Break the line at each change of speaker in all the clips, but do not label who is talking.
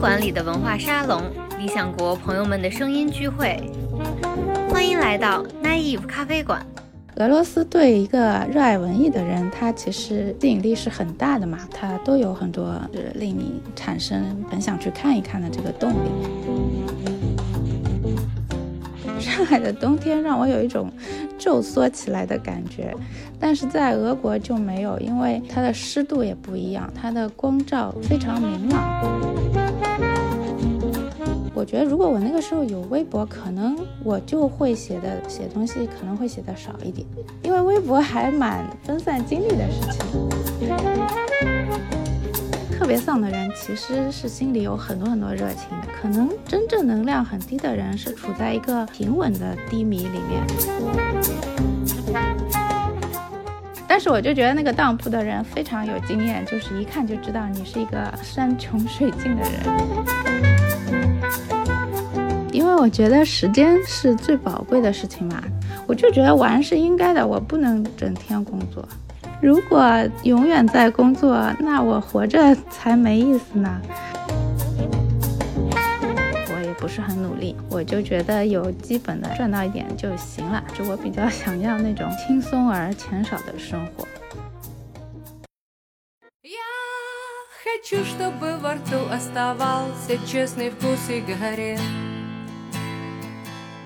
馆里的文化沙龙，理想国朋友们的声音聚会，欢迎来到 Naive 咖啡馆。
俄罗斯对一个热爱文艺的人，他其实吸引力是很大的嘛，他都有很多是令你产生很想去看一看的这个动力。上海的冬天让我有一种皱缩起来的感觉，但是在俄国就没有，因为它的湿度也不一样，它的光照非常明朗。我觉得如果我那个时候有微博，可能我就会写的写东西可能会写的少一点，因为微博还蛮分散精力的事情。特别丧的人其实是心里有很多很多热情的，可能真正能量很低的人是处在一个平稳的低迷里面。但是我就觉得那个当铺的人非常有经验，就是一看就知道你是一个山穷水尽的人。因为我觉得时间是最宝贵的事情嘛，我就觉得玩是应该的，我不能整天工作。如果永远在工作，那我活着才没意思呢。我也不是很努力，我就觉得有基本的赚到一点就行了。就我比较想要那种轻松而钱少的生活。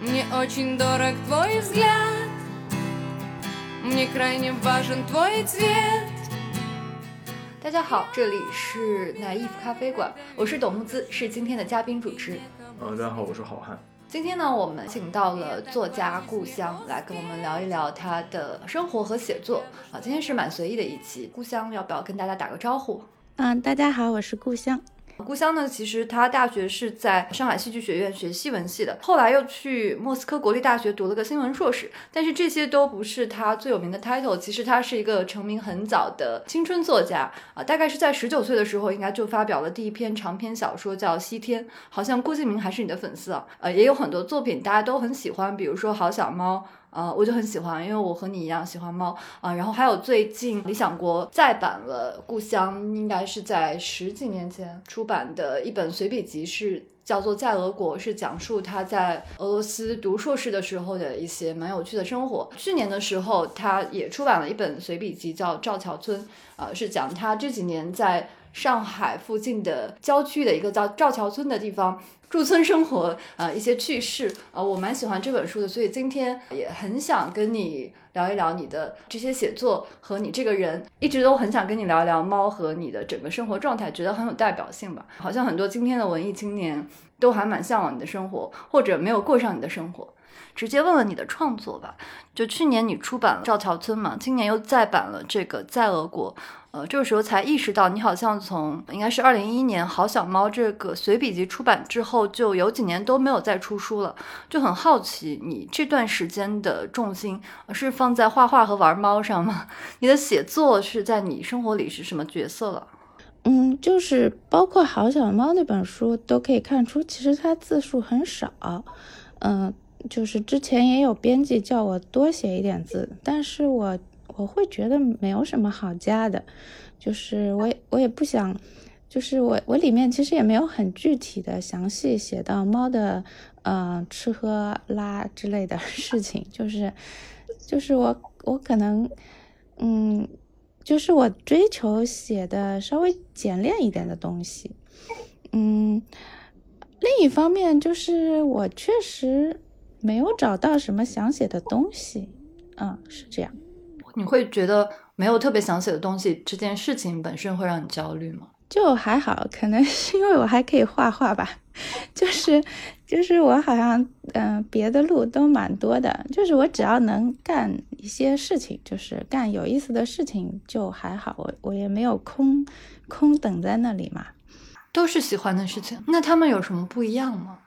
мне очень дорог твой взгляд мне крайне важен твой цвет 大家好这里是奶衣服咖啡馆我是董木姿是今天的嘉宾主持
呃大家好我是好汉
今天呢我们请到了作家故乡来跟我们聊一聊他的生活和写作啊今天是蛮随意的一期故乡要不要跟大家打个招呼
嗯大家好我是故乡
故乡呢？其实他大学是在上海戏剧学院学戏文系的，后来又去莫斯科国立大学读了个新闻硕士。但是这些都不是他最有名的 title。其实他是一个成名很早的青春作家啊，大概是在十九岁的时候，应该就发表了第一篇长篇小说叫《西天》。好像郭敬明还是你的粉丝啊？呃，也有很多作品大家都很喜欢，比如说《好小猫》。呃，我就很喜欢，因为我和你一样喜欢猫啊。然后还有最近理想国再版了《故乡》，应该是在十几年前出版的一本随笔集，是叫做《在俄国》，是讲述他在俄罗斯读硕士的时候的一些蛮有趣的生活。去年的时候，他也出版了一本随笔集，叫《赵桥村》，呃，是讲他这几年在上海附近的郊区的一个叫赵桥村的地方。驻村生活，呃，一些趣事，呃，我蛮喜欢这本书的，所以今天也很想跟你聊一聊你的这些写作和你这个人，一直都很想跟你聊一聊猫和你的整个生活状态，觉得很有代表性吧。好像很多今天的文艺青年都还蛮向往你的生活，或者没有过上你的生活。直接问问你的创作吧，就去年你出版了《赵桥村》嘛，今年又再版了这个《在俄国》。呃，这个时候才意识到，你好像从应该是二零一一年《好小猫》这个随笔集出版之后，就有几年都没有再出书了。就很好奇，你这段时间的重心是放在画画和玩猫上吗？你的写作是在你生活里是什么角色了？
嗯，就是包括《好小猫》那本书都可以看出，其实它字数很少。嗯，就是之前也有编辑叫我多写一点字，但是我。我会觉得没有什么好加的，就是我也我也不想，就是我我里面其实也没有很具体的详细写到猫的嗯吃喝拉之类的事情，就是就是我我可能嗯就是我追求写的稍微简练一点的东西，嗯，另一方面就是我确实没有找到什么想写的东西，嗯，是这样。
你会觉得没有特别想写的东西，这件事情本身会让你焦虑吗？
就还好，可能是因为我还可以画画吧。就是，就是我好像嗯，别的路都蛮多的。就是我只要能干一些事情，就是干有意思的事情，就还好。我我也没有空空等在那里嘛。
都是喜欢的事情，那他们有什么不一样吗？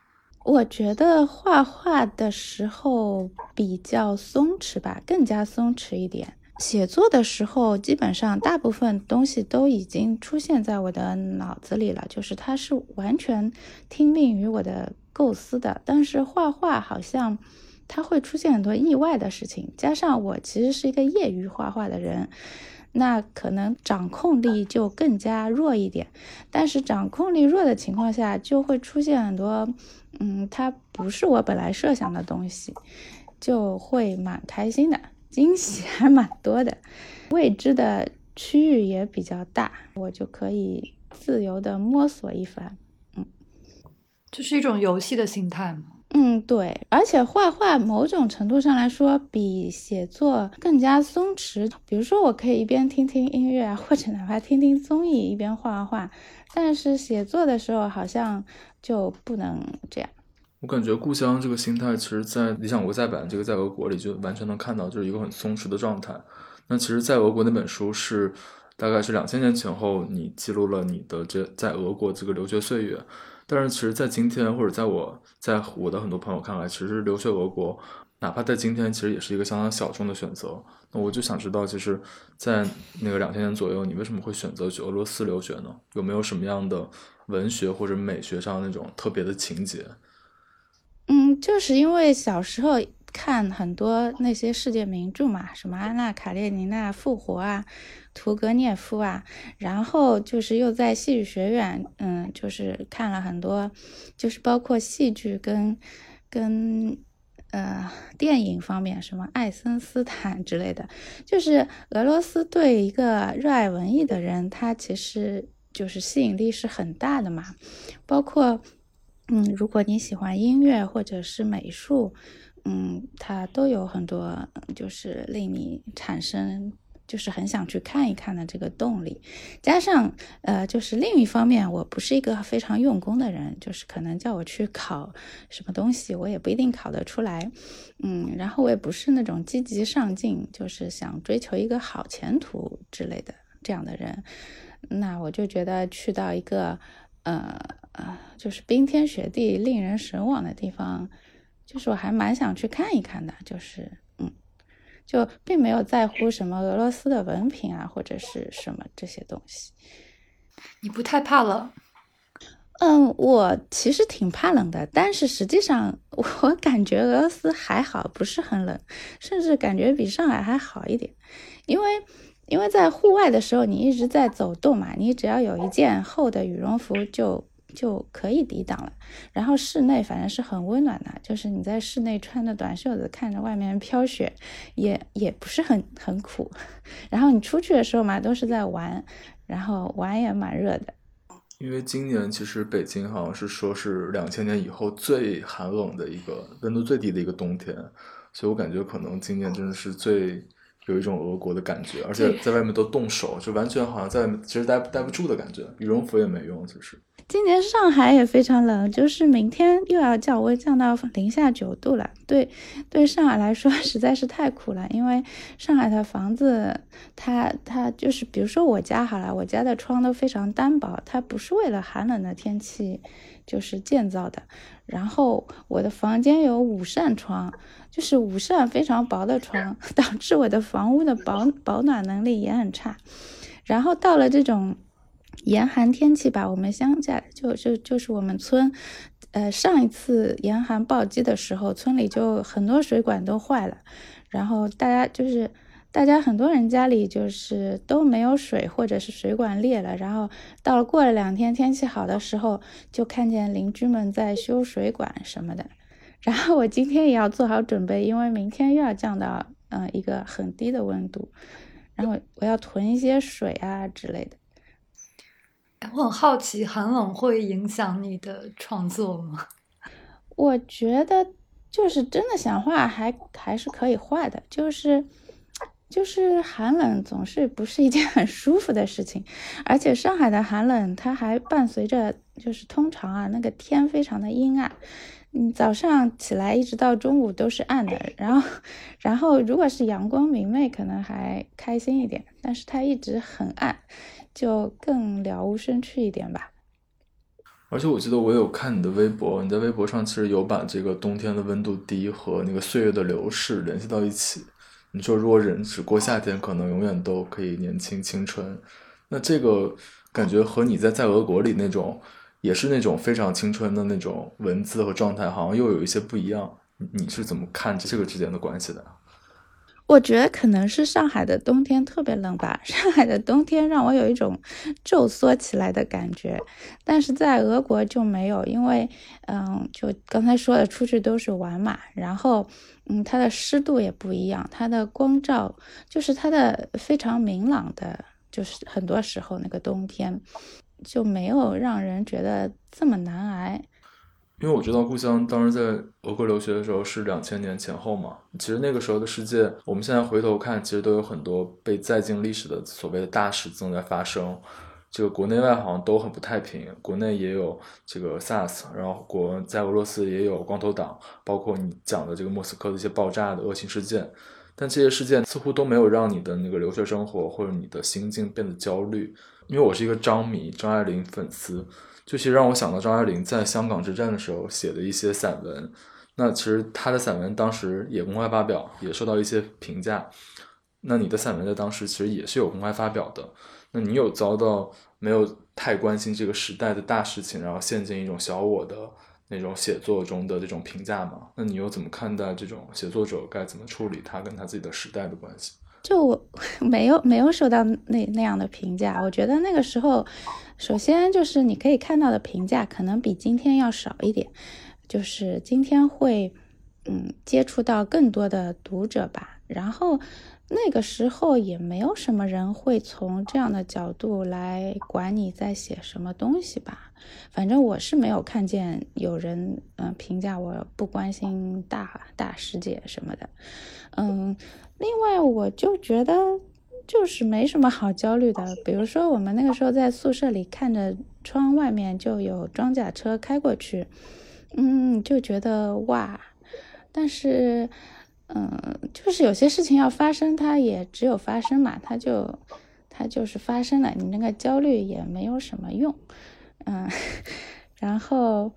我觉得画画的时候比较松弛吧，更加松弛一点。写作的时候，基本上大部分东西都已经出现在我的脑子里了，就是它是完全听命于我的构思的。但是画画好像它会出现很多意外的事情，加上我其实是一个业余画画的人，那可能掌控力就更加弱一点。但是掌控力弱的情况下，就会出现很多，嗯，它不是我本来设想的东西，就会蛮开心的，惊喜 还蛮多的，未知的区域也比较大，我就可以自由的摸索一番。嗯，
这是一种游戏的心态吗？
嗯，对，而且画画某种程度上来说比写作更加松弛。比如说，我可以一边听听音乐啊，或者哪怕听听综艺，一边画画。但是写作的时候好像就不能这样。
我感觉故乡这个心态，其实，在理想国再版这个在俄国里就完全能看到，就是一个很松弛的状态。那其实，在俄国那本书是大概是两千年前后，你记录了你的这在俄国这个留学岁月。但是，其实，在今天，或者在我，在我的很多朋友看来，其实留学俄国，哪怕在今天，其实也是一个相当小众的选择。那我就想知道，其实，在那个两千年左右，你为什么会选择去俄罗斯留学呢？有没有什么样的文学或者美学上那种特别的情节？
嗯，就是因为小时候。看很多那些世界名著嘛，什么安娜·卡列尼娜复活啊，屠格涅夫啊，然后就是又在戏剧学院，嗯，就是看了很多，就是包括戏剧跟跟呃电影方面，什么爱森斯坦之类的，就是俄罗斯对一个热爱文艺的人，他其实就是吸引力是很大的嘛，包括嗯，如果你喜欢音乐或者是美术。嗯，它都有很多，就是令你产生，就是很想去看一看的这个动力。加上，呃，就是另一方面，我不是一个非常用功的人，就是可能叫我去考什么东西，我也不一定考得出来。嗯，然后我也不是那种积极上进，就是想追求一个好前途之类的这样的人。那我就觉得去到一个，呃呃，就是冰天雪地、令人神往的地方。就是我还蛮想去看一看的，就是嗯，就并没有在乎什么俄罗斯的文凭啊，或者是什么这些东西。
你不太怕冷？
嗯，我其实挺怕冷的，但是实际上我感觉俄罗斯还好，不是很冷，甚至感觉比上海还好一点。因为因为在户外的时候，你一直在走动嘛，你只要有一件厚的羽绒服就。就可以抵挡了。然后室内反正是很温暖的，就是你在室内穿着短袖子，看着外面飘雪，也也不是很很苦。然后你出去的时候嘛，都是在玩，然后玩也蛮热的。
因为今年其实北京好像是说是两千年以后最寒冷的一个温度最低的一个冬天，所以我感觉可能今年真的是最有一种俄国的感觉，而且在外面都冻手，就完全好像在外面其实待待不住的感觉，羽绒服也没用，其实。
今年上海也非常冷，就是明天又要降温，降到零下九度了。对，对上海来说实在是太苦了，因为上海的房子，它它就是，比如说我家好了，我家的窗都非常单薄，它不是为了寒冷的天气就是建造的。然后我的房间有五扇窗，就是五扇非常薄的窗，导致我的房屋的保保暖能力也很差。然后到了这种。严寒天气吧，我们乡下就就就是我们村，呃，上一次严寒暴击的时候，村里就很多水管都坏了，然后大家就是大家很多人家里就是都没有水，或者是水管裂了，然后到了过了两天天气好的时候，就看见邻居们在修水管什么的，然后我今天也要做好准备，因为明天又要降到嗯一个很低的温度，然后我要囤一些水啊之类的。
我很好奇，寒冷会影响你的创作吗？
我觉得，就是真的想画，还还是可以画的。就是，就是寒冷总是不是一件很舒服的事情，而且上海的寒冷，它还伴随着，就是通常啊，那个天非常的阴暗，嗯，早上起来一直到中午都是暗的。然后，然后如果是阳光明媚，可能还开心一点，但是它一直很暗。就更了无生趣一点吧。
而且我记得我有看你的微博，你在微博上其实有把这个冬天的温度低和那个岁月的流逝联系到一起。你说如果人只过夏天，可能永远都可以年轻青春。那这个感觉和你在在俄国里那种，也是那种非常青春的那种文字和状态，好像又有一些不一样。你是怎么看这个之间的关系的？
我觉得可能是上海的冬天特别冷吧，上海的冬天让我有一种皱缩起来的感觉，但是在俄国就没有，因为嗯，就刚才说的，出去都是玩嘛，然后嗯，它的湿度也不一样，它的光照就是它的非常明朗的，就是很多时候那个冬天就没有让人觉得这么难挨。
因为我知道故乡当时在俄国留学的时候是两千年前后嘛，其实那个时候的世界，我们现在回头看，其实都有很多被载进历史的所谓的大事正在发生。这个国内外好像都很不太平，国内也有这个 SARS，然后国在俄罗斯也有光头党，包括你讲的这个莫斯科的一些爆炸的恶性事件。但这些事件似乎都没有让你的那个留学生活或者你的心境变得焦虑。因为我是一个张迷，张爱玲粉丝。就其实让我想到张爱玲在香港之战的时候写的一些散文，那其实她的散文当时也公开发表，也受到一些评价。那你的散文在当时其实也是有公开发表的。那你有遭到没有太关心这个时代的大事情，然后陷进一种小我的那种写作中的这种评价吗？那你又怎么看待这种写作者该怎么处理他跟他自己的时代的关系？
就我 没有没有受到那那样的评价，我觉得那个时候。首先就是你可以看到的评价可能比今天要少一点，就是今天会嗯接触到更多的读者吧。然后那个时候也没有什么人会从这样的角度来管你在写什么东西吧。反正我是没有看见有人嗯评价我不关心大大世界什么的。嗯，另外我就觉得。就是没什么好焦虑的，比如说我们那个时候在宿舍里看着窗外面就有装甲车开过去，嗯，就觉得哇，但是，嗯，就是有些事情要发生，它也只有发生嘛，它就它就是发生了，你那个焦虑也没有什么用，嗯，然后，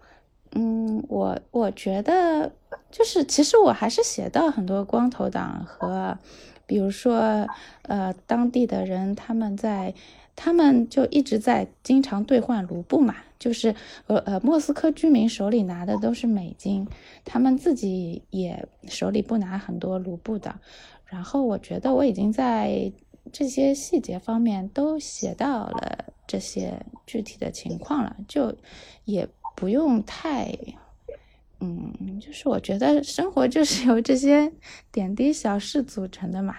嗯，我我觉得就是其实我还是写到很多光头党和。比如说，呃，当地的人他们在，他们就一直在经常兑换卢布嘛，就是呃呃，莫斯科居民手里拿的都是美金，他们自己也手里不拿很多卢布的。然后我觉得我已经在这些细节方面都写到了这些具体的情况了，就也不用太。嗯，就是我觉得生活就是由这些点滴小事组成的嘛。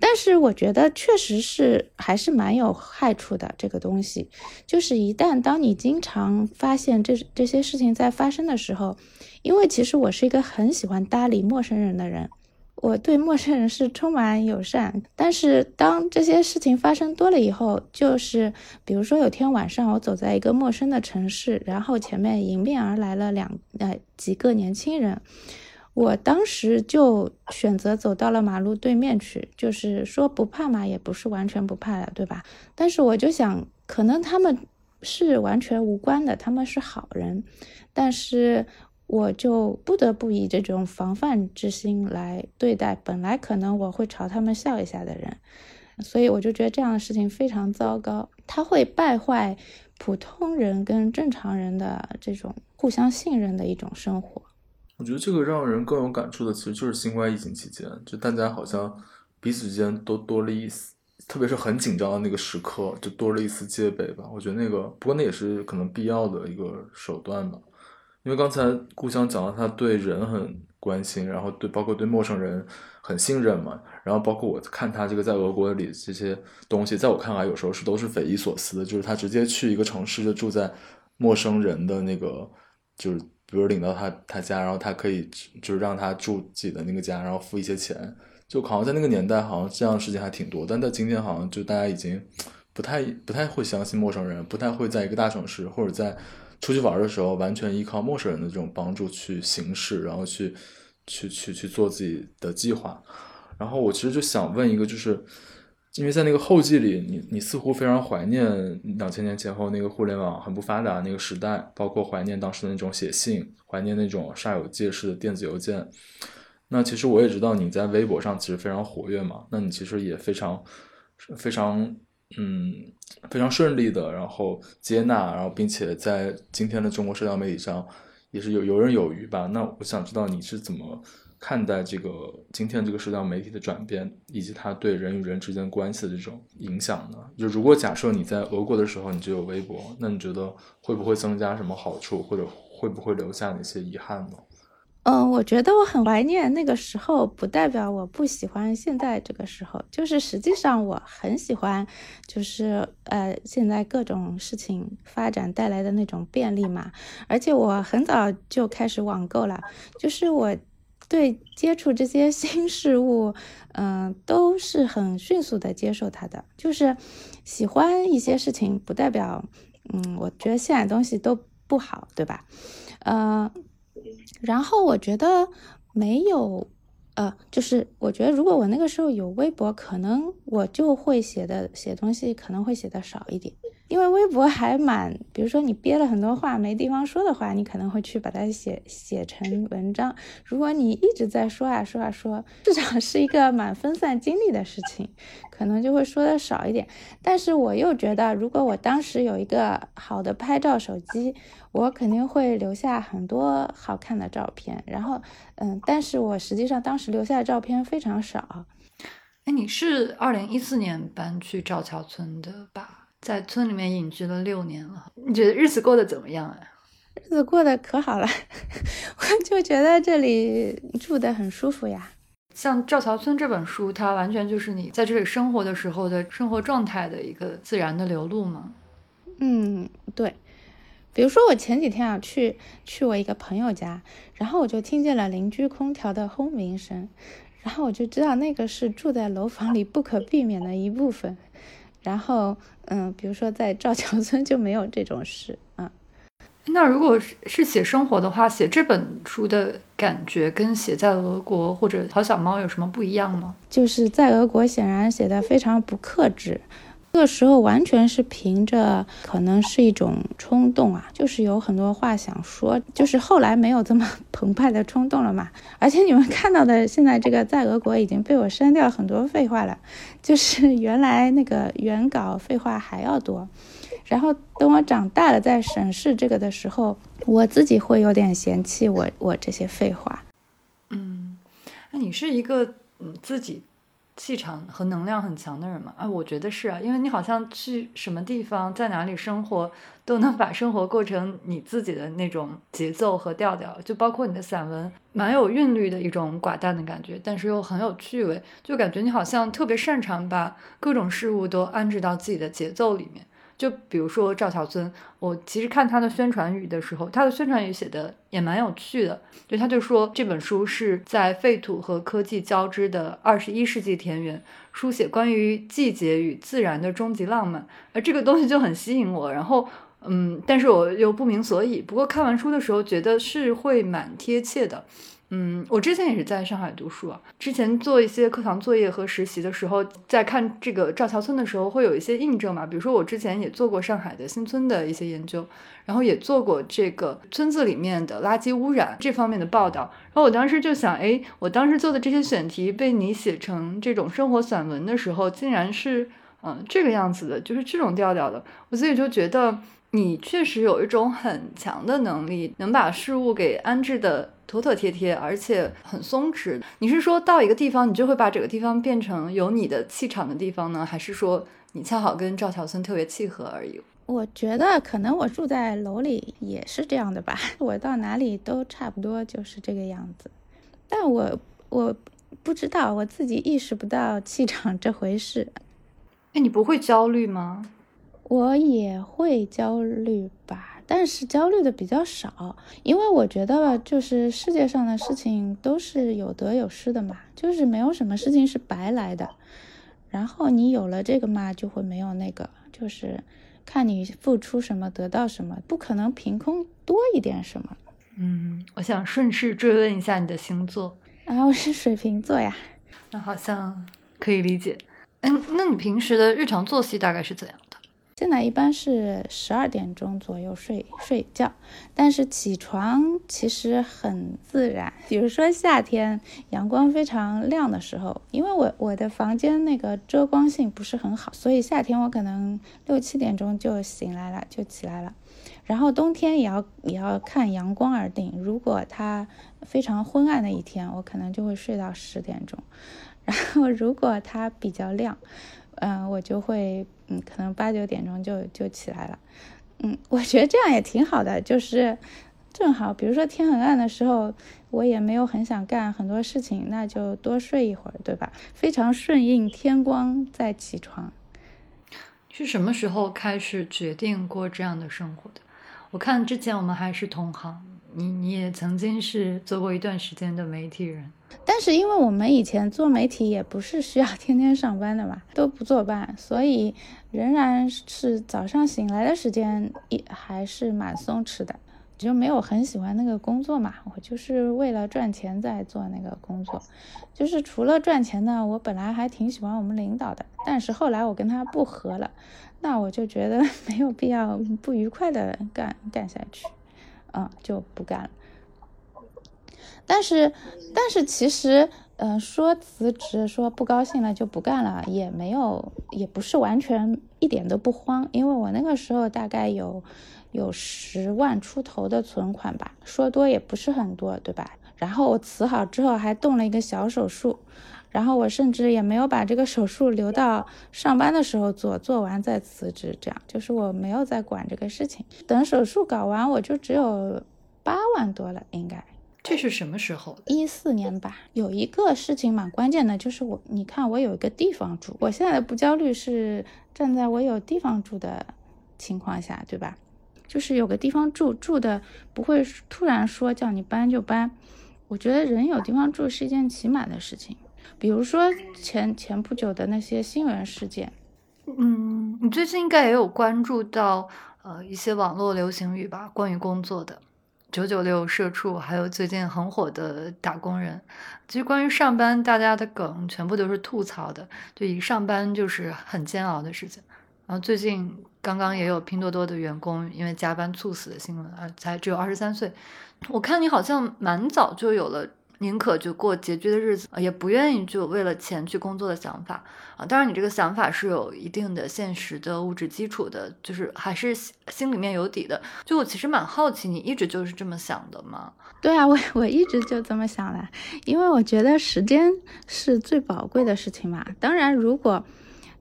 但是我觉得确实是还是蛮有害处的这个东西，就是一旦当你经常发现这这些事情在发生的时候，因为其实我是一个很喜欢搭理陌生人的人。我对陌生人是充满友善，但是当这些事情发生多了以后，就是比如说有天晚上我走在一个陌生的城市，然后前面迎面而来了两呃几个年轻人，我当时就选择走到了马路对面去，就是说不怕嘛，也不是完全不怕的，对吧？但是我就想，可能他们是完全无关的，他们是好人，但是。我就不得不以这种防范之心来对待本来可能我会朝他们笑一下的人，所以我就觉得这样的事情非常糟糕，它会败坏普通人跟正常人的这种互相信任的一种生活。
我觉得这个让人更有感触的，其实就是新冠疫情期间，就大家好像彼此之间都多了一丝，特别是很紧张的那个时刻，就多了一丝戒备吧。我觉得那个，不过那也是可能必要的一个手段吧。因为刚才故乡讲到他对人很关心，然后对包括对陌生人很信任嘛，然后包括我看他这个在俄国里这些东西，在我看来有时候是都是匪夷所思的，就是他直接去一个城市就住在陌生人的那个，就是比如领到他他家，然后他可以就是让他住自己的那个家，然后付一些钱，就好像在那个年代好像这样的事情还挺多，但在今天好像就大家已经不太不太会相信陌生人，不太会在一个大城市或者在。出去玩的时候，完全依靠陌生人的这种帮助去行事，然后去去去去做自己的计划。然后我其实就想问一个，就是因为在那个后记里，你你似乎非常怀念两千年前后那个互联网很不发达那个时代，包括怀念当时的那种写信，怀念那种煞有介事的电子邮件。那其实我也知道你在微博上其实非常活跃嘛，那你其实也非常非常。嗯，非常顺利的，然后接纳，然后并且在今天的中国社交媒体上也是有游刃有余吧。那我想知道你是怎么看待这个今天这个社交媒体的转变，以及它对人与人之间关系的这种影响呢？就如果假设你在俄国的时候你就有微博，那你觉得会不会增加什么好处，或者会不会留下哪些遗憾呢？
嗯，我觉得我很怀念那个时候，不代表我不喜欢现在这个时候。就是实际上我很喜欢，就是呃，现在各种事情发展带来的那种便利嘛。而且我很早就开始网购了，就是我对接触这些新事物，嗯，都是很迅速的接受它的。就是喜欢一些事情，不代表嗯，我觉得现在东西都不好，对吧？嗯。然后我觉得没有，呃，就是我觉得如果我那个时候有微博，可能我就会写的写东西可能会写的少一点。因为微博还蛮，比如说你憋了很多话没地方说的话，你可能会去把它写写成文章。如果你一直在说啊说啊说，至少是一个蛮分散精力的事情，可能就会说的少一点。但是我又觉得，如果我当时有一个好的拍照手机，我肯定会留下很多好看的照片。然后，嗯，但是我实际上当时留下的照片非常少。
哎，你是二零一四年搬去赵桥村的吧？在村里面隐居了六年了，你觉得日子过得怎么样啊？
日子过得可好了，我就觉得这里住的很舒服呀。
像《赵桥村》这本书，它完全就是你在这里生活的时候的生活状态的一个自然的流露吗？
嗯，对。比如说我前几天啊去去我一个朋友家，然后我就听见了邻居空调的轰鸣声，然后我就知道那个是住在楼房里不可避免的一部分。然后，嗯，比如说在赵桥村就没有这种事啊。
那如果是是写生活的话，写这本书的感觉跟写在俄国或者淘小猫有什么不一样吗？
就是在俄国显然写的非常不克制。那个时候完全是凭着可能是一种冲动啊，就是有很多话想说，就是后来没有这么澎湃的冲动了嘛。而且你们看到的现在这个在俄国已经被我删掉很多废话了，就是原来那个原稿废话还要多。然后等我长大了再审视这个的时候，我自己会有点嫌弃我我这些废话。
嗯，那你是一个嗯自己。气场和能量很强的人嘛，啊，我觉得是啊，因为你好像去什么地方，在哪里生活，都能把生活过成你自己的那种节奏和调调，就包括你的散文，蛮有韵律的一种寡淡的感觉，但是又很有趣味，就感觉你好像特别擅长把各种事物都安置到自己的节奏里面。就比如说赵桥村，我其实看他的宣传语的时候，他的宣传语写的也蛮有趣的。就他就说这本书是在废土和科技交织的二十一世纪田园，书写关于季节与自然的终极浪漫。而这个东西就很吸引我。然后，嗯，但是我又不明所以。不过看完书的时候，觉得是会蛮贴切的。嗯，我之前也是在上海读书啊。之前做一些课堂作业和实习的时候，在看这个赵桥村的时候，会有一些印证嘛。比如说，我之前也做过上海的新村的一些研究，然后也做过这个村子里面的垃圾污染这方面的报道。然后我当时就想，哎，我当时做的这些选题被你写成这种生活散文的时候，竟然是嗯这个样子的，就是这种调调的。我自己就觉得你确实有一种很强的能力，能把事物给安置的。妥妥帖帖，而且很松弛。你是说到一个地方，你就会把整个地方变成有你的气场的地方呢，还是说你恰好跟赵桥村特别契合而已？
我觉得可能我住在楼里也是这样的吧，我到哪里都差不多就是这个样子。但我我不知道，我自己意识不到气场这回事。
哎，你不会焦虑吗？
我也会焦虑吧。但是焦虑的比较少，因为我觉得就是世界上的事情都是有得有失的嘛，就是没有什么事情是白来的。然后你有了这个嘛，就会没有那个，就是看你付出什么得到什么，不可能凭空多一点什么。
嗯，我想顺势追问一下你的星座，
啊，我是水瓶座呀，
那好像可以理解。嗯，那你平时的日常作息大概是怎样？
现在一般是十二点钟左右睡睡觉，但是起床其实很自然。比如说夏天阳光非常亮的时候，因为我我的房间那个遮光性不是很好，所以夏天我可能六七点钟就醒来了，就起来了。然后冬天也要也要看阳光而定，如果它非常昏暗的一天，我可能就会睡到十点钟。然后如果它比较亮。嗯，我就会，嗯，可能八九点钟就就起来了，嗯，我觉得这样也挺好的，就是正好，比如说天很暗的时候，我也没有很想干很多事情，那就多睡一会儿，对吧？非常顺应天光再起床。
是什么时候开始决定过这样的生活的？我看之前我们还是同行，你你也曾经是做过一段时间的媒体人。
但是因为我们以前做媒体也不是需要 天天上班的嘛，都不坐班，所以仍然是早上醒来的时间也还是蛮松弛的，就没有很喜欢那个工作嘛。我就是为了赚钱在做那个工作，就是除了赚钱呢，我本来还挺喜欢我们领导的，但是后来我跟他不和了，那我就觉得 没有必要不愉快的干干下去，嗯，就不干了。但是，但是其实，嗯，说辞职，说不高兴了就不干了，也没有，也不是完全一点都不慌，因为我那个时候大概有有十万出头的存款吧，说多也不是很多，对吧？然后我辞好之后还动了一个小手术，然后我甚至也没有把这个手术留到上班的时候做，做完再辞职，这样就是我没有在管这个事情。等手术搞完，我就只有八万多了，应该。
这是什么时候？
一四年吧。有一个事情蛮关键的，就是我，你看我有一个地方住。我现在的不焦虑是站在我有地方住的情况下，对吧？就是有个地方住，住的不会突然说叫你搬就搬。我觉得人有地方住是一件起码的事情。比如说前前不久的那些新闻事件，
嗯，你最近应该也有关注到呃一些网络流行语吧，关于工作的。九九六社畜，还有最近很火的打工人，其实关于上班，大家的梗全部都是吐槽的，就一上班就是很煎熬的事情。然后最近刚刚也有拼多多的员工因为加班猝死的新闻，啊，才只有二十三岁。我看你好像蛮早就有了。宁可就过拮据的日子，也不愿意就为了钱去工作的想法啊。当然，你这个想法是有一定的现实的物质基础的，就是还是心里面有底的。就我其实蛮好奇，你一直就是这么想的吗？
对啊，我我一直就这么想的，因为我觉得时间是最宝贵的事情嘛。当然，如果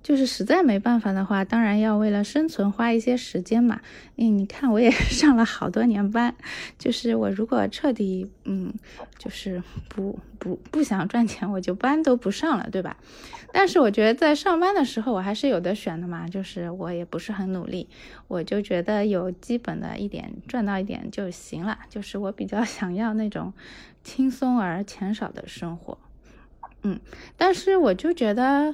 就是实在没办法的话，当然要为了生存花一些时间嘛。嗯，你看我也 上了好多年班，就是我如果彻底嗯，就是不不不想赚钱，我就班都不上了，对吧？但是我觉得在上班的时候，我还是有的选的嘛。就是我也不是很努力，我就觉得有基本的一点赚到一点就行了。就是我比较 想要那种轻松而钱少的生活。嗯，但是我就觉得。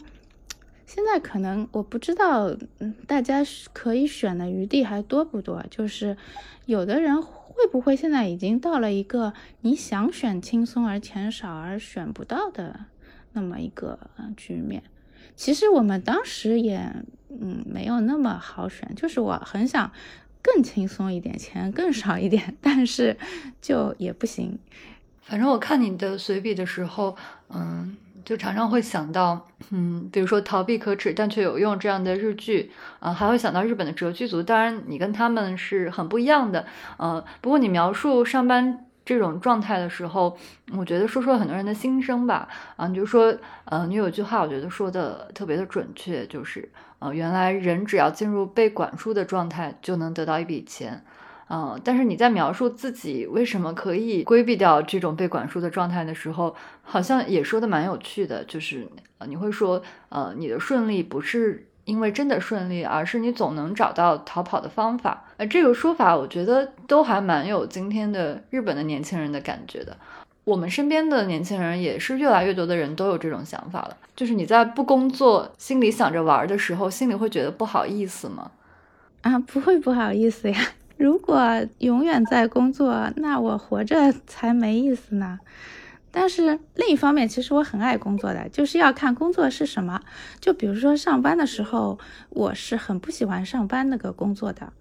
现在可能我不知道，嗯，大家可以选的余地还多不多？就是有的人会不会现在已经到了一个你想选轻松而钱少而选不到的那么一个局面？其实我们当时也，嗯，没有那么好选，就是我很想更轻松一点，钱更少一点，但是就也不行。
反正我看你的随笔的时候，嗯。就常常会想到，嗯，比如说逃避可耻但却有用这样的日剧，啊，还会想到日本的折剧组。当然，你跟他们是很不一样的，呃，不过你描述上班这种状态的时候，我觉得说出了很多人的心声吧。啊，你就说，呃，你有句话，我觉得说的特别的准确，就是，呃，原来人只要进入被管束的状态，就能得到一笔钱。嗯，但是你在描述自己为什么可以规避掉这种被管束的状态的时候，好像也说的蛮有趣的，就是呃，你会说，呃，你的顺利不是因为真的顺利，而是你总能找到逃跑的方法。呃，这个说法我觉得都还蛮有今天的日本的年轻人的感觉的。我们身边的年轻人也是越来越多的人都有这种想法了，就是你在不工作，心里想着玩的时候，心里会觉得不好意思吗？
啊，不会不好意思呀。如果永远在工作，那我活着才没意思呢。但是另一方面，其实我很爱工作的，就是要看工作是什么。就比如说上班的时候，我是很不喜欢上班那个工作的。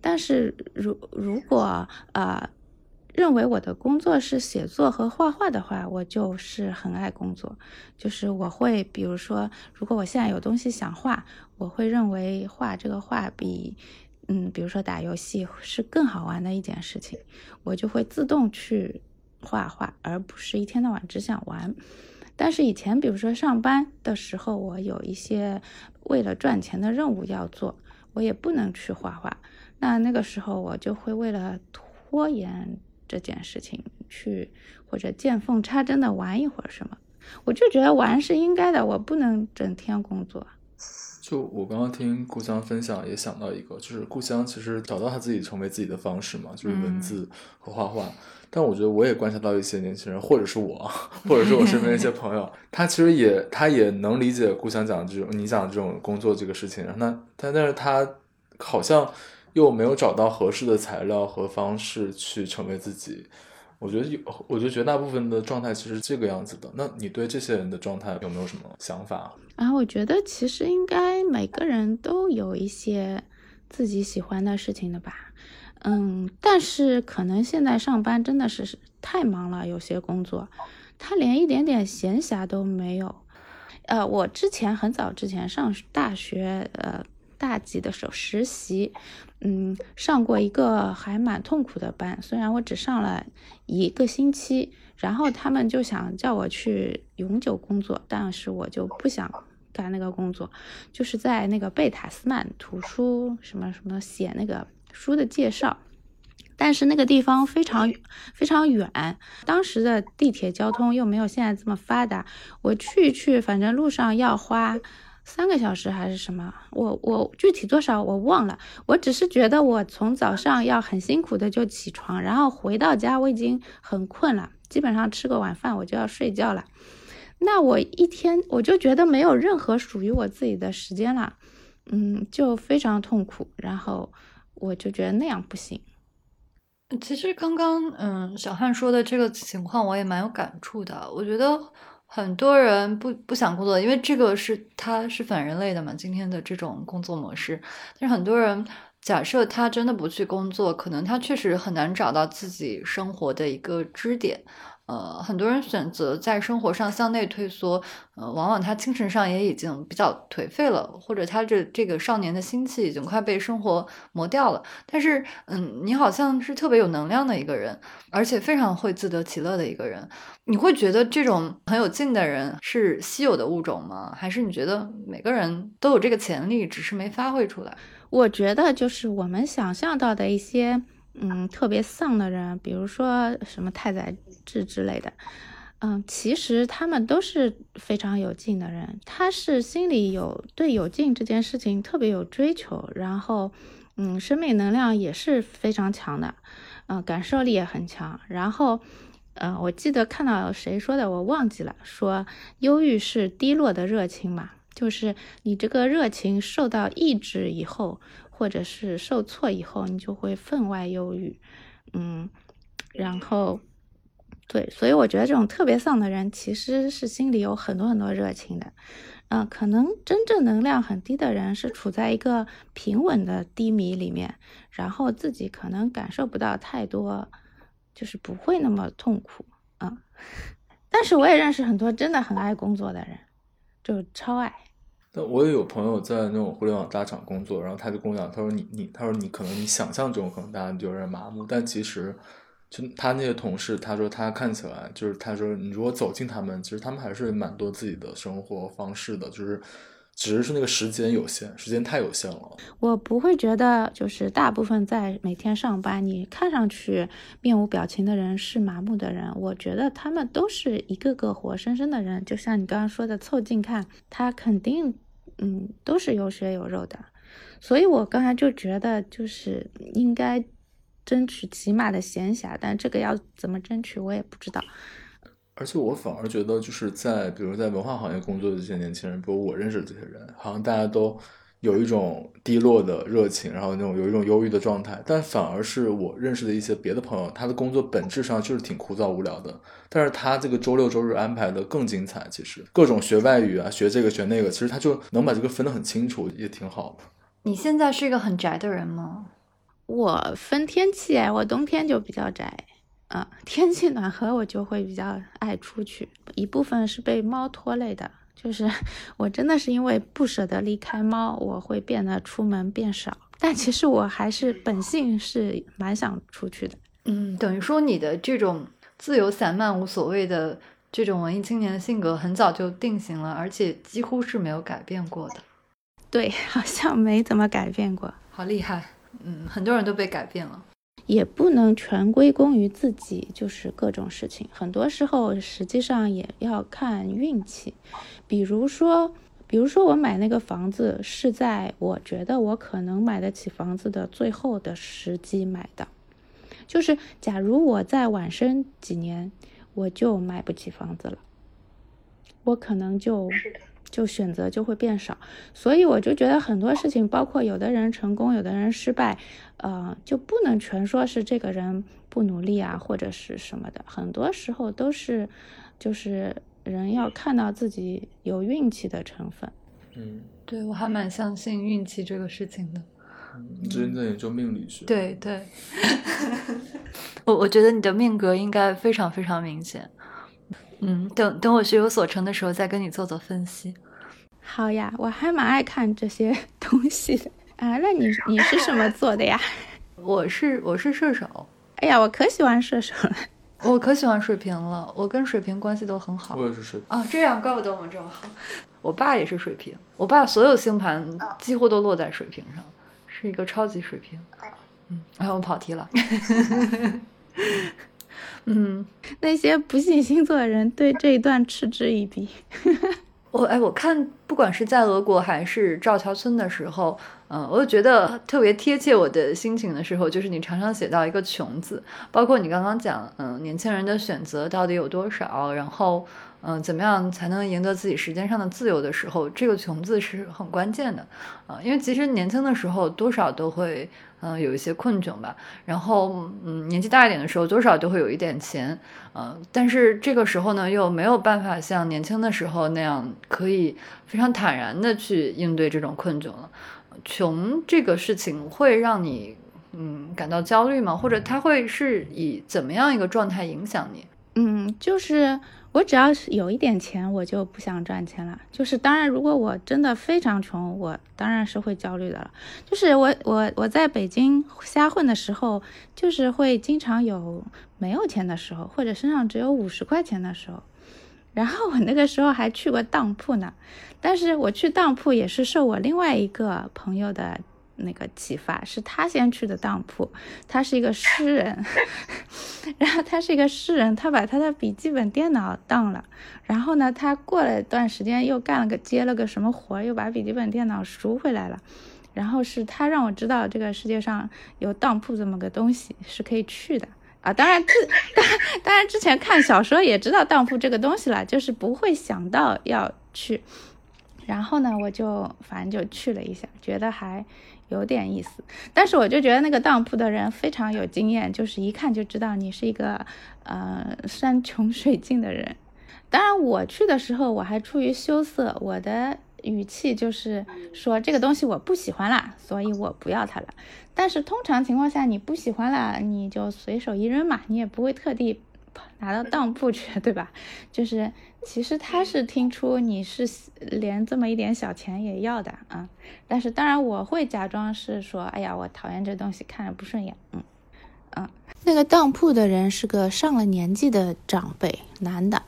但是如如果呃认为我的工作是写作和画画的话，我就是很爱工作。就是我会比如说，如果我现在有东西想画，我会认为画这个画比嗯，比如说打游戏是更好玩的一件事情，我就会自动去。画画，而不是一天到晚只想玩。但是以前，比如说上班的时候，我有一些为了赚钱的任务要做，我也不能去画画。那那个时候，我就会为了拖延这件事情，去或者见缝插针的玩一会儿什么。我就觉得玩是应该的，我不能整天工作。
就我刚刚听故乡分享，也想到一个，就是故乡其实找到他自己成为自己的方式嘛，就是文字和画画。但我觉得我也观察到一些年轻人，或者是我，或者是我身边一些朋友，他其实也他也能理解故乡讲这种你讲这种工作这个事情，那但但是他好像又没有找到合适的材料和方式去成为自己。我觉得有，我觉得绝大部分的状态其实这个样子的。那你对这些人的状态有没有什么想法？
啊，我觉得其实应该每个人都有一些自己喜欢的事情的吧。嗯，但是可能现在上班真的是太忙了，有些工作他连一点点闲暇都没有。呃，我之前很早之前上大学，呃，大几的时候实习，嗯，上过一个还蛮痛苦的班，虽然我只上了一个星期，然后他们就想叫我去永久工作，但是我就不想干那个工作，就是在那个贝塔斯曼图书什么什么写那个。书的介绍，但是那个地方非常非常远，当时的地铁交通又没有现在这么发达，我去去，反正路上要花三个小时还是什么，我我具体多少我忘了，我只是觉得我从早上要很辛苦的就起床，然后回到家我已经很困了，基本上吃个晚饭我就要睡觉了，那我一天我就觉得没有任何属于我自己的时间了，嗯，就非常痛苦，然后。我就觉得那样不行。
其实刚刚嗯，小汉说的这个情况，我也蛮有感触的。我觉得很多人不不想工作，因为这个是他是反人类的嘛，今天的这种工作模式。但是很多人假设他真的不去工作，可能他确实很难找到自己生活的一个支点。呃，很多人选择在生活上向内退缩，呃，往往他精神上也已经比较颓废了，或者他这这个少年的心气已经快被生活磨掉了。但是，嗯，你好像是特别有能量的一个人，而且非常会自得其乐的一个人。你会觉得这种很有劲的人是稀有的物种吗？还是你觉得每个人都有这个潜力，只是没发挥出来？
我觉得就是我们想象到的一些。嗯，特别丧的人，比如说什么太宰治之类的，嗯，其实他们都是非常有劲的人。他是心里有对有劲这件事情特别有追求，然后，嗯，生命能量也是非常强的，嗯，感受力也很强。然后，嗯，我记得看到谁说的，我忘记了，说忧郁是低落的热情嘛，就是你这个热情受到抑制以后。或者是受挫以后，你就会分外忧郁，嗯，然后，对，所以我觉得这种特别丧的人其实是心里有很多很多热情的，嗯，可能真正能量很低的人是处在一个平稳的低迷里面，然后自己可能感受不到太多，就是不会那么痛苦，嗯，但是我也认识很多真的很爱工作的人，就超爱。
但我也有朋友在那种互联网大厂工作，然后他就跟我讲，他说你你，他说你可能你想象中可能大家就有点麻木，但其实就他那些同事，他说他看起来就是他说你如果走进他们，其实他们还是蛮多自己的生活方式的，就是只是那个时间有限，时间太有限了。
我不会觉得就是大部分在每天上班，你看上去面无表情的人是麻木的人，我觉得他们都是一个个活生生的人，就像你刚刚说的，凑近看，他肯定。嗯，都是有血有肉的，所以我刚才就觉得，就是应该争取起码的闲暇，但这个要怎么争取，我也不知道。
而且我反而觉得，就是在比如在文化行业工作的这些年轻人，比如我认识的这些人，好像大家都有一种低落的热情，然后那种有一种忧郁的状态，但反而是我认识的一些别的朋友，他的工作本质上就是挺枯燥无聊的，但是他这个周六周日安排的更精彩，其实各种学外语啊，学这个学那个，其实他就能把这个分得很清楚，也挺好的。
你现在是一个很宅的人吗？
我分天气哎，我冬天就比较宅，啊，天气暖和我就会比较爱出去，一部分是被猫拖累的。就是 我真的是因为不舍得离开猫，我会变得出门变少。但其实我还是本性是蛮想出去的。
嗯，等于说你的这种自由散漫、无所谓的这种文艺青年的性格很早就定型了，而且几乎是没有改变过的。
对，好像没怎么改变过。
好厉害！嗯，很多人都被改变了。
也不能全归功于自己，就是各种事情，很多时候实际上也要看运气。比如说，比如说我买那个房子是在我觉得我可能买得起房子的最后的时机买的，就是假如我再晚生几年，我就买不起房子了，我可能就。就选择就会变少，所以我就觉得很多事情，包括有的人成功，有的人失败，呃，就不能全说是这个人不努力啊，或者是什么的，很多时候都是，就是人要看到自己有运气的成分。
嗯，
对我还蛮相信运气这个事情的。
你之前在研究命理学？
对对，我我觉得你的命格应该非常非常明显。嗯，等等我学有所成的时候再跟你做做分析。
好呀，我还蛮爱看这些 东西的啊。那你你是什么座的呀？
我是我是射手。
哎呀，我可喜欢射手了，
我可喜欢水瓶了。我跟水瓶关系都很好。
我也是水瓶
啊，这样怪不得我们这么好。我爸也是水瓶，我爸所有星盘几乎都落在水瓶上，是一个超级水瓶。嗯，哎，我跑题了。嗯，
那些不信星座的人对这一段嗤之以鼻。
我哎，我看不管是在俄国还是赵桥村的时候，嗯，我就觉得特别贴切我的心情的时候，就是你常常写到一个“穷”字，包括你刚刚讲，嗯，年轻人的选择到底有多少，然后。嗯，怎么样才能赢得自己时间上的自由的时候，这个“穷”字是很关键的啊，因为其实年轻的时候多少都会嗯有一些困窘吧，然后嗯年纪大一点的时候多少都会有一点钱，嗯，但是这个时候呢又没有办法像年轻的时候那样可以非常坦然的去应对这种困窘了。穷这个事情会让你嗯感到焦虑吗？或者它会是以怎么样一个状态影响你？
嗯，就是。我只要是有一点钱，我就不想赚钱了。就是当然，如果我真的非常穷，我当然是会焦虑的了。就是我我我在北京瞎混的时候，就是会经常有没有钱的时候，或者身上只有五十块钱的时候。然后我那个时候还去过当铺呢，但是我去当铺也是受我另外一个朋友的。那个启发是他先去的当铺，他是一个诗人，然后他是一个诗人，他把他的笔记本电脑当了，然后呢，他过了一段时间又干了个接了个什么活，又把笔记本电脑赎回来了，然后是他让我知道这个世界上有当铺这么个东西是可以去的。啊，当然，当当然之前看小说也知道当铺这个东西了，就是不会想到要去，然后呢，我就反正就去了一下，觉得还。有点意思，但是我就觉得那个当铺的人非常有经验，就是一看就知道你是一个呃山穷水尽的人。当然我去的时候我还出于羞涩，我的语气就是说这个东西我不喜欢啦，所以我不要它了。但是通常情况下你不喜欢了，你就随手一扔嘛，你也不会特地拿到当铺去，对吧？就是。其实他是听出你是连这么一点小钱也要的啊，但是当然我会假装是说，哎呀，我讨厌这东西，看着不顺眼，嗯嗯。那个当铺的人是个上了年纪的长辈，男的，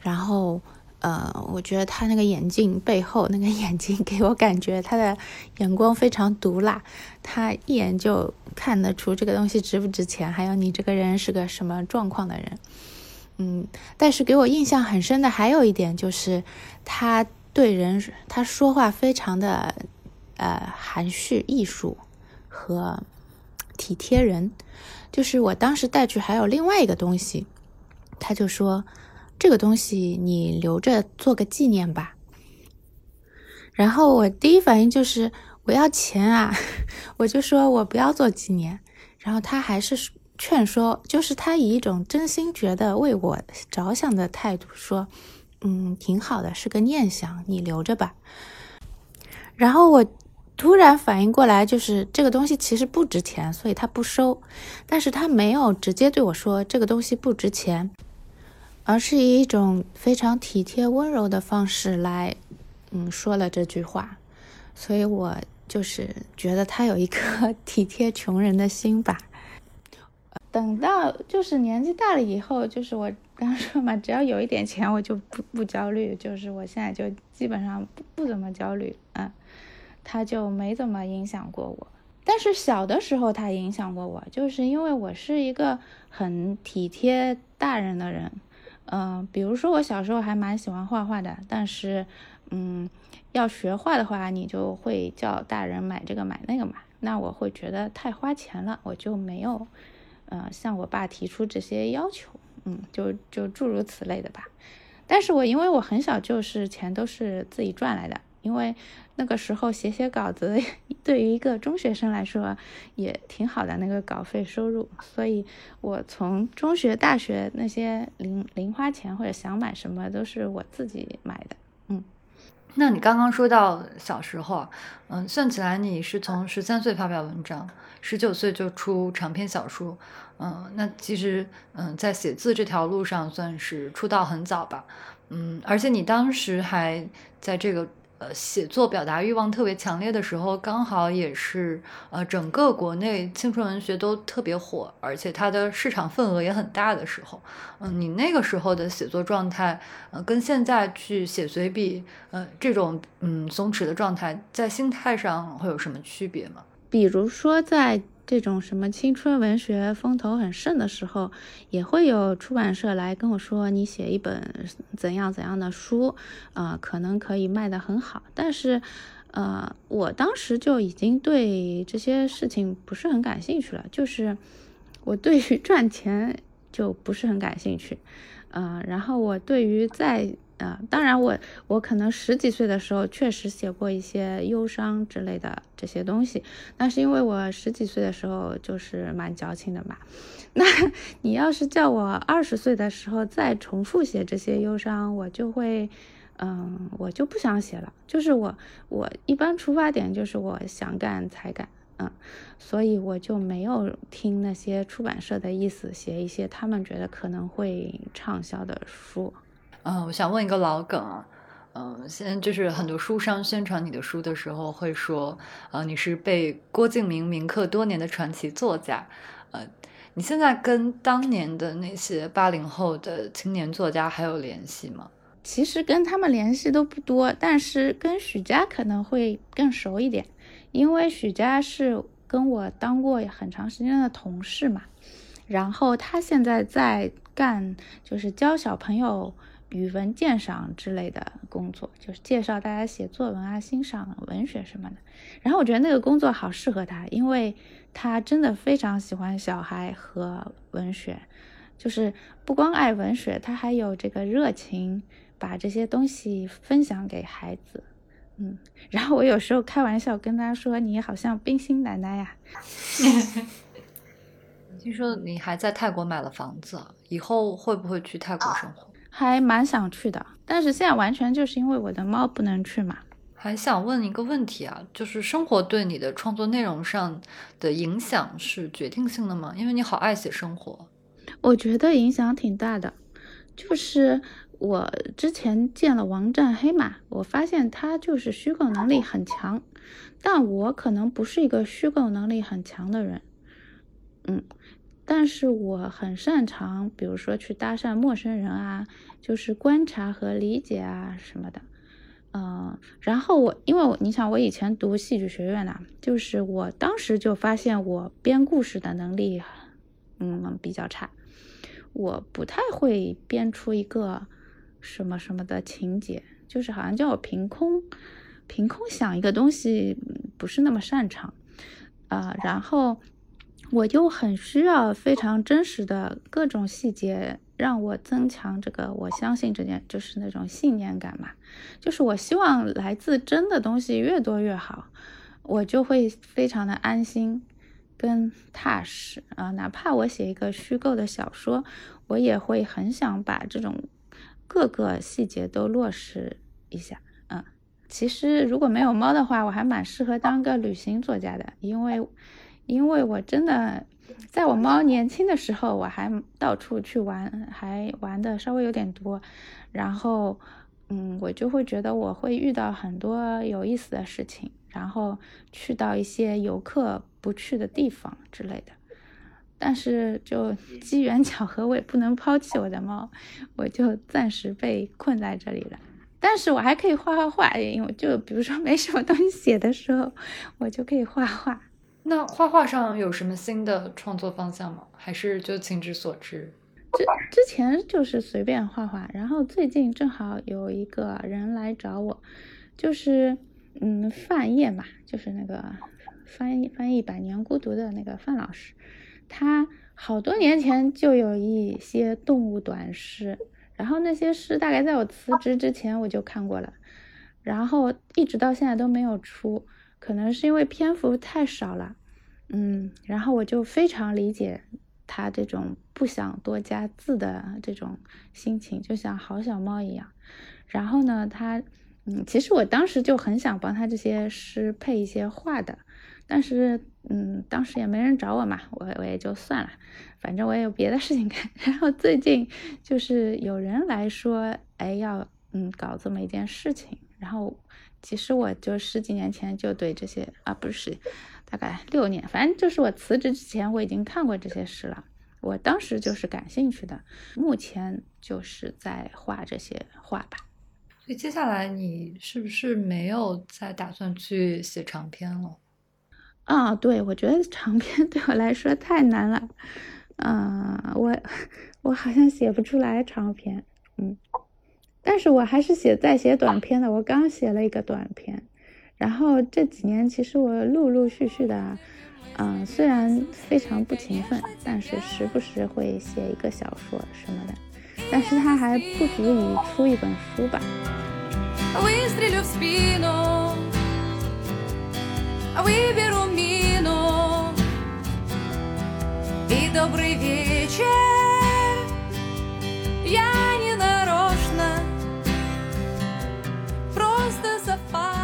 然后呃，我觉得他那个眼镜背后那个眼睛给我感觉他的眼光非常毒辣，他一眼就看得出这个东西值不值钱，还有你这个人是个什么状况的人。嗯，但是给我印象很深的还有一点就是，他对人他说话非常的呃含蓄、艺术和体贴人。就是我当时带去还有另外一个东西，他就说这个东西你留着做个纪念吧。然后我第一反应就是我要钱啊，我就说我不要做纪念。然后他还是劝说，就是他以一种真心觉得为我着想的态度说，嗯，挺好的，是个念想，你留着吧。然后我突然反应过来，就是这个东西其实不值钱，所以他不收。但是他没有直接对我说这个东西不值钱，而是以一种非常体贴温柔的方式来，嗯，说了这句话。所以我。就是觉得他有一颗体贴穷人的心吧。等到就是年纪大了以后，就是我刚说嘛，只要有一点钱，我就不不焦虑。就是我现在就基本上不不怎么焦虑，嗯，他就没怎么影响过我。但是小的时候他影响过我，就是因为我是一个很体贴大人的人，嗯，比如说我小时候还蛮喜欢画画的，但是，嗯。要学画的话，你就会叫大人买这个买那个嘛。那我会觉得太花钱了，我就没有，呃，向我爸提出这些要求。嗯，就就诸如此类的吧。但是我因为我很小就是钱都是自己赚来的，因为那个时候写写稿子 对于一个中学生来说也挺好的，那个稿费收入。所以我从中学、大学那些零零花钱或者想买什么都是我自己买的。嗯。
那你刚刚说到小时候啊，嗯，算起来你是从十三岁发表文章，十九岁就出长篇小说，嗯，那其实嗯，在写字这条路上算是出道很早吧，嗯，而且你当时还在这个。呃，写作表达欲望特别强烈的时候，刚好也是呃整个国内青春文学都特别火，而且它的市场份额也很大的时候。嗯，你那个时候的写作状态，呃，跟现在去写随笔，呃，这种嗯松弛的状态，在心态上会有什么区别吗？
比如说在。这种什么青春文学风头很盛的时候，也会有出版社来跟我说：“你写一本怎样怎样的书，啊，可能可以卖得很好。”但是，呃，我当时就已经对这些事情不是很感兴趣了，就是我对于赚钱就不是很感兴趣，呃，然后我对于在啊，当然，我我可能十几岁的时候确实写过一些忧伤之类的这些东西，那是因为我十几岁的时候就是蛮矫情的嘛。那你要是叫我二十岁的时候再重复写这些忧伤，我就会，嗯，我就不想写了。就是我我一般出发点就是我想干才干，嗯，所以我就没有听那些出版社的意思，写一些他们觉得可能会畅销的书。
嗯，我想问一个老梗啊，嗯，现在就是很多书商宣传你的书的时候会说，呃，你是被郭敬明铭刻多年的传奇作家，呃，你现在跟当年的那些八零后的青年作家还有联系吗？
其实跟他们联系都不多，但是跟许佳可能会更熟一点，因为许佳是跟我当过很长时间的同事嘛，然后他现在在干就是教小朋友。语文鉴赏之类的工作，就是介绍大家写作文啊、欣赏文学什么的。然后我觉得那个工作好适合他，因为他真的非常喜欢小孩和文学，就是不光爱文学，他还有这个热情，把这些东西分享给孩子。嗯，然后我有时候开玩笑跟他说：“你好像冰心奶奶呀。”
听说你还在泰国买了房子，以后会不会去泰国生活？
还蛮想去的，但是现在完全就是因为我的猫不能去嘛。
还想问一个问题啊，就是生活对你的创作内容上的影响是决定性的吗？因为你好爱写生活，
我觉得影响挺大的。就是我之前见了王战黑嘛，我发现他就是虚构能力很强，但我可能不是一个虚构能力很强的人，嗯。但是我很擅长，比如说去搭讪陌生人啊，就是观察和理解啊什么的，嗯，然后我因为我你想我以前读戏剧学院呢，就是我当时就发现我编故事的能力，嗯比较差，我不太会编出一个什么什么的情节，就是好像叫我凭空凭空想一个东西，不是那么擅长，啊，然后。我就很需要非常真实的各种细节，让我增强这个我相信这件就是那种信念感嘛，就是我希望来自真的东西越多越好，我就会非常的安心跟踏实啊，哪怕我写一个虚构的小说，我也会很想把这种各个细节都落实一下。啊，其实如果没有猫的话，我还蛮适合当个旅行作家的，因为因为我真的。在我猫年轻的时候，我还到处去玩，还玩的稍微有点多。然后，嗯，我就会觉得我会遇到很多有意思的事情，然后去到一些游客不去的地方之类的。但是，就机缘巧合，我也不能抛弃我的猫，我就暂时被困在这里了。但是我还可以画画画，因为就比如说没什么东西写的时候，我就可以画画。
那画画上有什么新的创作方向吗？还是就情之所至？
之之前就是随便画画，然后最近正好有一个人来找我，就是嗯范晔嘛，就是那个翻译翻译《百年孤独》的那个范老师，他好多年前就有一些动物短诗，然后那些诗大概在我辞职之前我就看过了，然后一直到现在都没有出。可能是因为篇幅太少了，嗯，然后我就非常理解他这种不想多加字的这种心情，就像好小猫一样。然后呢，他，嗯，其实我当时就很想帮他这些诗配一些画的，但是，嗯，当时也没人找我嘛，我我也就算了，反正我也有别的事情干。然后最近就是有人来说，哎，要嗯搞这么一件事情，然后。其实我就十几年前就对这些啊，不是，大概六年，反正就是我辞职之前我已经看过这些诗了。我当时就是感兴趣的，目前就是在画这些画吧。
所以接下来你是不是没有再打算去写长篇了？
啊，对，我觉得长篇 对我来说太难了。嗯，我 我好像写不出来长篇。嗯。但是我还是写在写短篇的，我刚写了一个短篇，然后这几年其实我陆陆续续的，嗯，虽然非常不勤奋，但是时不时会写一个小说什么的，但是它还不足以出一本书吧。There's a fire?